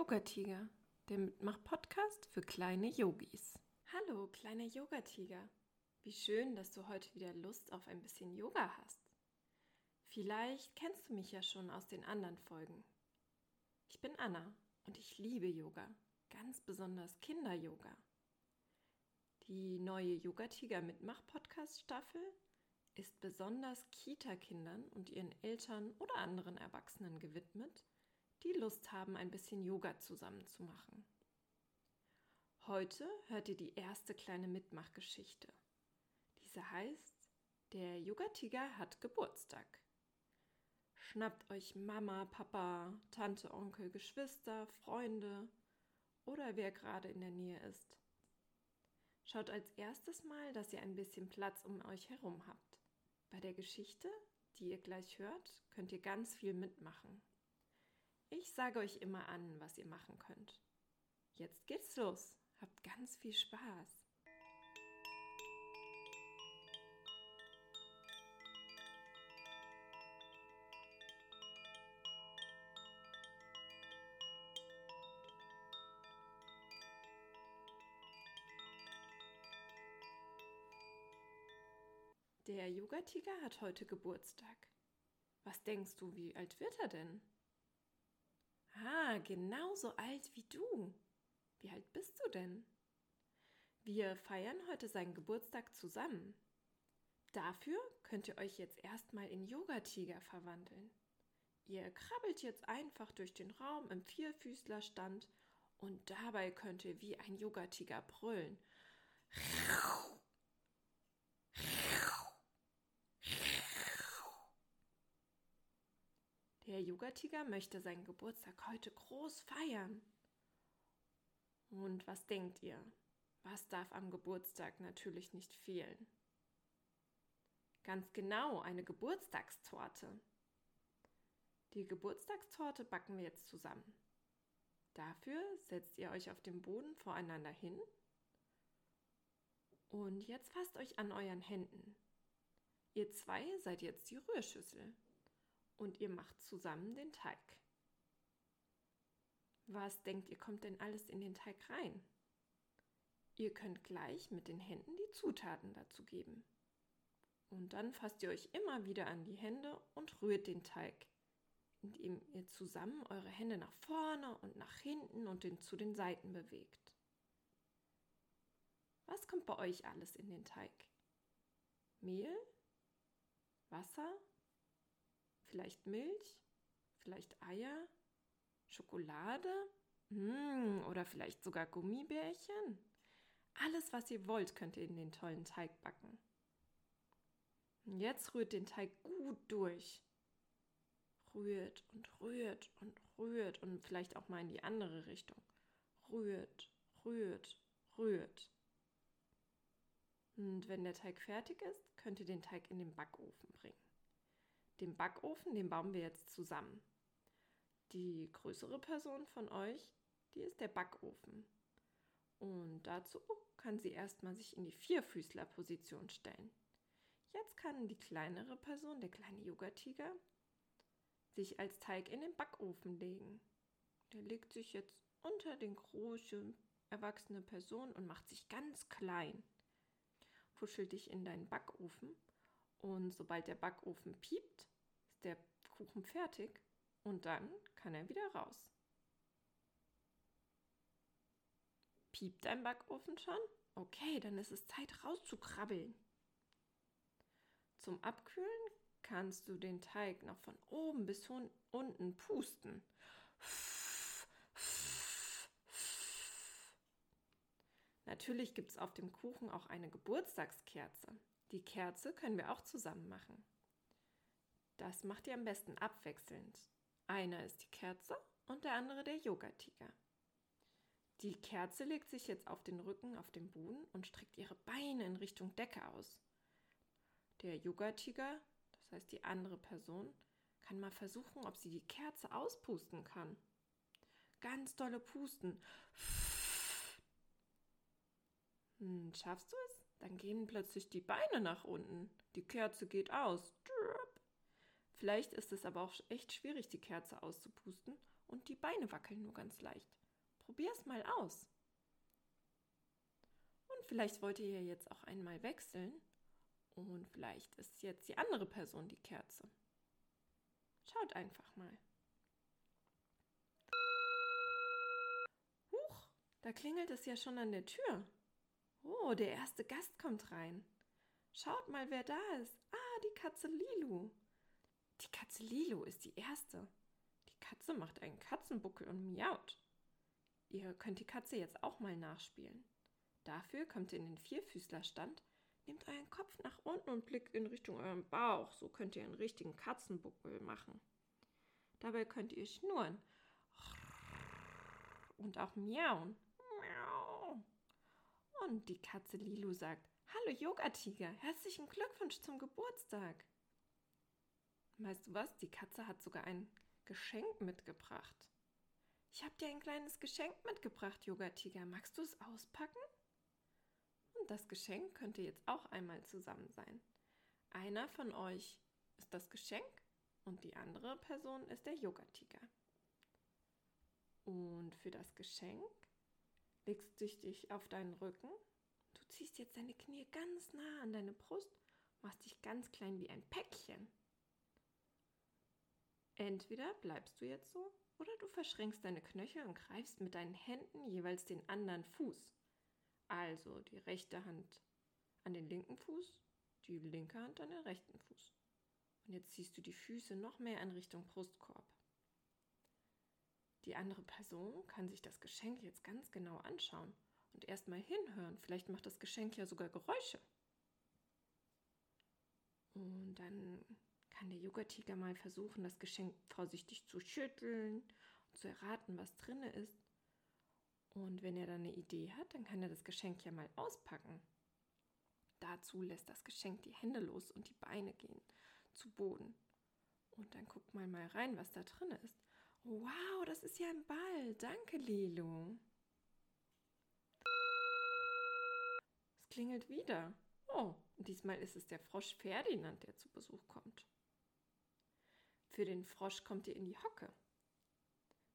Yoga-Tiger, der Mitmach-Podcast für kleine Yogis. Hallo, kleiner Yoga-Tiger. Wie schön, dass du heute wieder Lust auf ein bisschen Yoga hast. Vielleicht kennst du mich ja schon aus den anderen Folgen. Ich bin Anna und ich liebe Yoga, ganz besonders Kinder-Yoga. Die neue Yoga-Tiger Mitmach-Podcast-Staffel ist besonders Kita-Kindern und ihren Eltern oder anderen Erwachsenen gewidmet, die Lust haben, ein bisschen Yoga zusammen zu machen. Heute hört ihr die erste kleine Mitmachgeschichte. Diese heißt Der Yoga-Tiger hat Geburtstag. Schnappt euch Mama, Papa, Tante, Onkel, Geschwister, Freunde oder wer gerade in der Nähe ist. Schaut als erstes mal, dass ihr ein bisschen Platz um euch herum habt. Bei der Geschichte, die ihr gleich hört, könnt ihr ganz viel mitmachen. Ich sage euch immer an, was ihr machen könnt. Jetzt geht's los. Habt ganz viel Spaß. Der Yoga-Tiger hat heute Geburtstag. Was denkst du, wie alt wird er denn? Genauso alt wie du. Wie alt bist du denn? Wir feiern heute seinen Geburtstag zusammen. Dafür könnt ihr euch jetzt erstmal in Yoga-Tiger verwandeln. Ihr krabbelt jetzt einfach durch den Raum im Vierfüßlerstand und dabei könnt ihr wie ein Yoga-Tiger brüllen. Der Yoga-Tiger möchte seinen Geburtstag heute groß feiern. Und was denkt ihr? Was darf am Geburtstag natürlich nicht fehlen? Ganz genau, eine Geburtstagstorte. Die Geburtstagstorte backen wir jetzt zusammen. Dafür setzt ihr euch auf dem Boden voreinander hin und jetzt fasst euch an euren Händen. Ihr zwei seid jetzt die Rührschüssel und ihr macht zusammen den Teig. Was denkt ihr, kommt denn alles in den Teig rein? Ihr könnt gleich mit den Händen die Zutaten dazu geben. Und dann fasst ihr euch immer wieder an die Hände und rührt den Teig, indem ihr zusammen eure Hände nach vorne und nach hinten und den, zu den Seiten bewegt. Was kommt bei euch alles in den Teig? Mehl? Wasser? Vielleicht Milch? Vielleicht Eier? Schokolade? Mmh, oder vielleicht sogar Gummibärchen? Alles, was ihr wollt, könnt ihr in den tollen Teig backen. Jetzt rührt den Teig gut durch. Rührt und rührt und rührt und vielleicht auch mal in die andere Richtung. Rührt, rührt, rührt. Und wenn der Teig fertig ist, könnt ihr den Teig in den Backofen bringen. Den Backofen, den bauen wir jetzt zusammen. Die größere Person von euch, die ist der Backofen. Und dazu kann sie erstmal sich in die Vierfüßlerposition stellen. Jetzt kann die kleinere Person, der kleine Yoga-Tiger, sich als Teig in den Backofen legen. Der legt sich jetzt unter den großen erwachsene Person und macht sich ganz klein. Puschel dich in deinen Backofen und sobald der Backofen piept, der Kuchen fertig und dann kann er wieder raus. Piept dein Backofen schon? Okay, dann ist es Zeit rauszukrabbeln. Zum Abkühlen kannst du den Teig noch von oben bis unten pusten. Natürlich gibt es auf dem Kuchen auch eine Geburtstagskerze. Die Kerze können wir auch zusammen machen. Das macht ihr am besten abwechselnd. Einer ist die Kerze und der andere der Yoga-Tiger. Die Kerze legt sich jetzt auf den Rücken auf dem Boden und streckt ihre Beine in Richtung Decke aus. Der Yoga-Tiger, das heißt die andere Person, kann mal versuchen, ob sie die Kerze auspusten kann. Ganz dolle pusten. Hm, schaffst du es? Dann gehen plötzlich die Beine nach unten. Die Kerze geht aus. Vielleicht ist es aber auch echt schwierig, die Kerze auszupusten und die Beine wackeln nur ganz leicht. Probier's mal aus. Und vielleicht wollt ihr ja jetzt auch einmal wechseln und vielleicht ist jetzt die andere Person die Kerze. Schaut einfach mal. Huch, da klingelt es ja schon an der Tür. Oh, der erste Gast kommt rein. Schaut mal, wer da ist. Ah, die Katze Lilu. Die Katze Lilu ist die erste. Die Katze macht einen Katzenbuckel und miaut. Ihr könnt die Katze jetzt auch mal nachspielen. Dafür kommt ihr in den Vierfüßlerstand, nehmt euren Kopf nach unten und blickt in Richtung euren Bauch. So könnt ihr einen richtigen Katzenbuckel machen. Dabei könnt ihr schnurren und auch miauen. Und die Katze Lilu sagt, Hallo Yoga-Tiger, herzlichen Glückwunsch zum Geburtstag. Weißt du was, die Katze hat sogar ein Geschenk mitgebracht. Ich habe dir ein kleines Geschenk mitgebracht, Yoga-Tiger. Magst du es auspacken? Und das Geschenk könnte jetzt auch einmal zusammen sein. Einer von euch ist das Geschenk und die andere Person ist der Yoga-Tiger. Und für das Geschenk legst du dich auf deinen Rücken ziehst jetzt deine Knie ganz nah an deine Brust, machst dich ganz klein wie ein Päckchen. Entweder bleibst du jetzt so oder du verschränkst deine Knöchel und greifst mit deinen Händen jeweils den anderen Fuß. Also die rechte Hand an den linken Fuß, die linke Hand an den rechten Fuß. Und jetzt ziehst du die Füße noch mehr in Richtung Brustkorb. Die andere Person kann sich das Geschenk jetzt ganz genau anschauen und erstmal hinhören. Vielleicht macht das Geschenk ja sogar Geräusche. Und dann kann der Yoga-Tiger mal versuchen, das Geschenk vorsichtig zu schütteln und zu erraten, was drin ist. Und wenn er dann eine Idee hat, dann kann er das Geschenk ja mal auspacken. Dazu lässt das Geschenk die Hände los und die Beine gehen zu Boden. Und dann guckt mal mal rein, was da drin ist. Wow, das ist ja ein Ball. Danke, Lilo. klingelt wieder. Oh, diesmal ist es der Frosch Ferdinand, der zu Besuch kommt. Für den Frosch kommt ihr in die Hocke.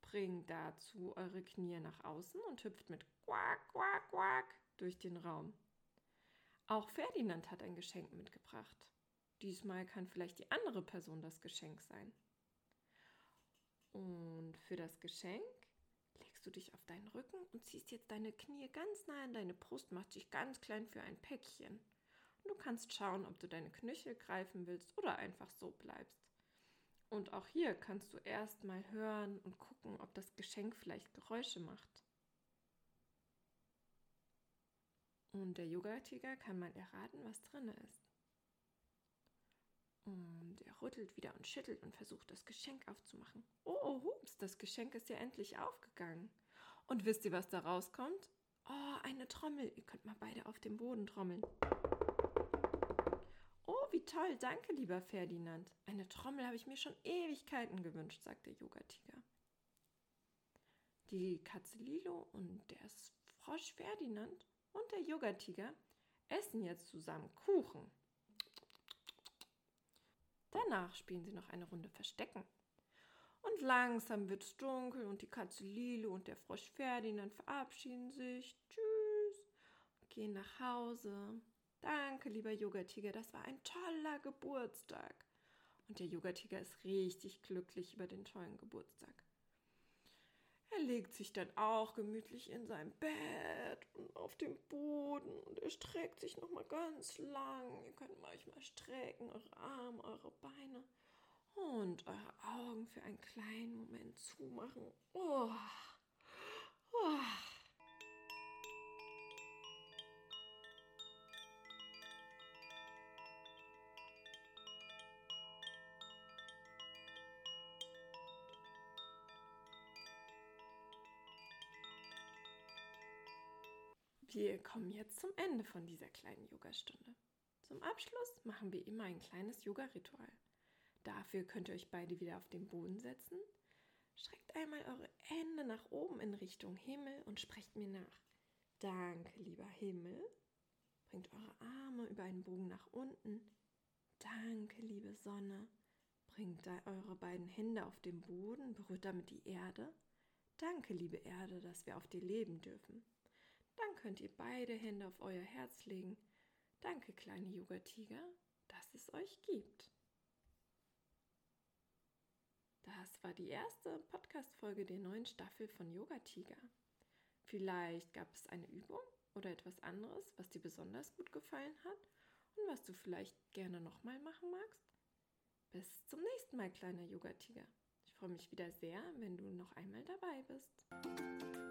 Bringt dazu eure Knie nach außen und hüpft mit Quack, Quack, Quack durch den Raum. Auch Ferdinand hat ein Geschenk mitgebracht. Diesmal kann vielleicht die andere Person das Geschenk sein. Und für das Geschenk legst du dich auf deinen Rücken und ziehst jetzt deine Knie ganz nah an deine Brust, machst dich ganz klein für ein Päckchen. Du kannst schauen, ob du deine Knöchel greifen willst oder einfach so bleibst. Und auch hier kannst du erstmal hören und gucken, ob das Geschenk vielleicht Geräusche macht. Und der Yoga-Tiger kann mal erraten, was drin ist. Und er rüttelt wieder und schüttelt und versucht, das Geschenk aufzumachen. Oh, oh, hups, das Geschenk ist ja endlich aufgegangen. Und wisst ihr, was da rauskommt? Oh, eine Trommel. Ihr könnt mal beide auf dem Boden trommeln. Toll. Danke, lieber Ferdinand. Eine Trommel habe ich mir schon Ewigkeiten gewünscht, sagt der Yogatiger. Die Katze Lilo und der Frosch Ferdinand und der Yogatiger essen jetzt zusammen Kuchen. Danach spielen sie noch eine Runde Verstecken. Und langsam wird es dunkel und die Katze Lilo und der Frosch Ferdinand verabschieden sich. Tschüss. Und gehen nach Hause. Danke, lieber Yogatiger, das war ein toller Geburtstag. Und der Yogatiger ist richtig glücklich über den tollen Geburtstag. Er legt sich dann auch gemütlich in sein Bett und auf dem Boden und er streckt sich nochmal ganz lang. Ihr könnt manchmal strecken, eure Arme, eure Beine und eure Augen für einen kleinen Moment zumachen. Oh. Wir kommen jetzt zum Ende von dieser kleinen Yogastunde. Zum Abschluss machen wir immer ein kleines Yoga-Ritual. Dafür könnt ihr euch beide wieder auf den Boden setzen. Streckt einmal eure Hände nach oben in Richtung Himmel und sprecht mir nach. Danke, lieber Himmel. Bringt eure Arme über einen Bogen nach unten. Danke, liebe Sonne. Bringt eure beiden Hände auf den Boden, berührt damit die Erde. Danke, liebe Erde, dass wir auf dir leben dürfen. Dann könnt ihr beide Hände auf euer Herz legen. Danke, kleine Yoga-Tiger, dass es euch gibt. Das war die erste Podcast-Folge der neuen Staffel von Yoga Tiger. Vielleicht gab es eine Übung oder etwas anderes, was dir besonders gut gefallen hat und was du vielleicht gerne nochmal machen magst. Bis zum nächsten Mal, kleiner Yoga Tiger. Ich freue mich wieder sehr, wenn du noch einmal dabei bist.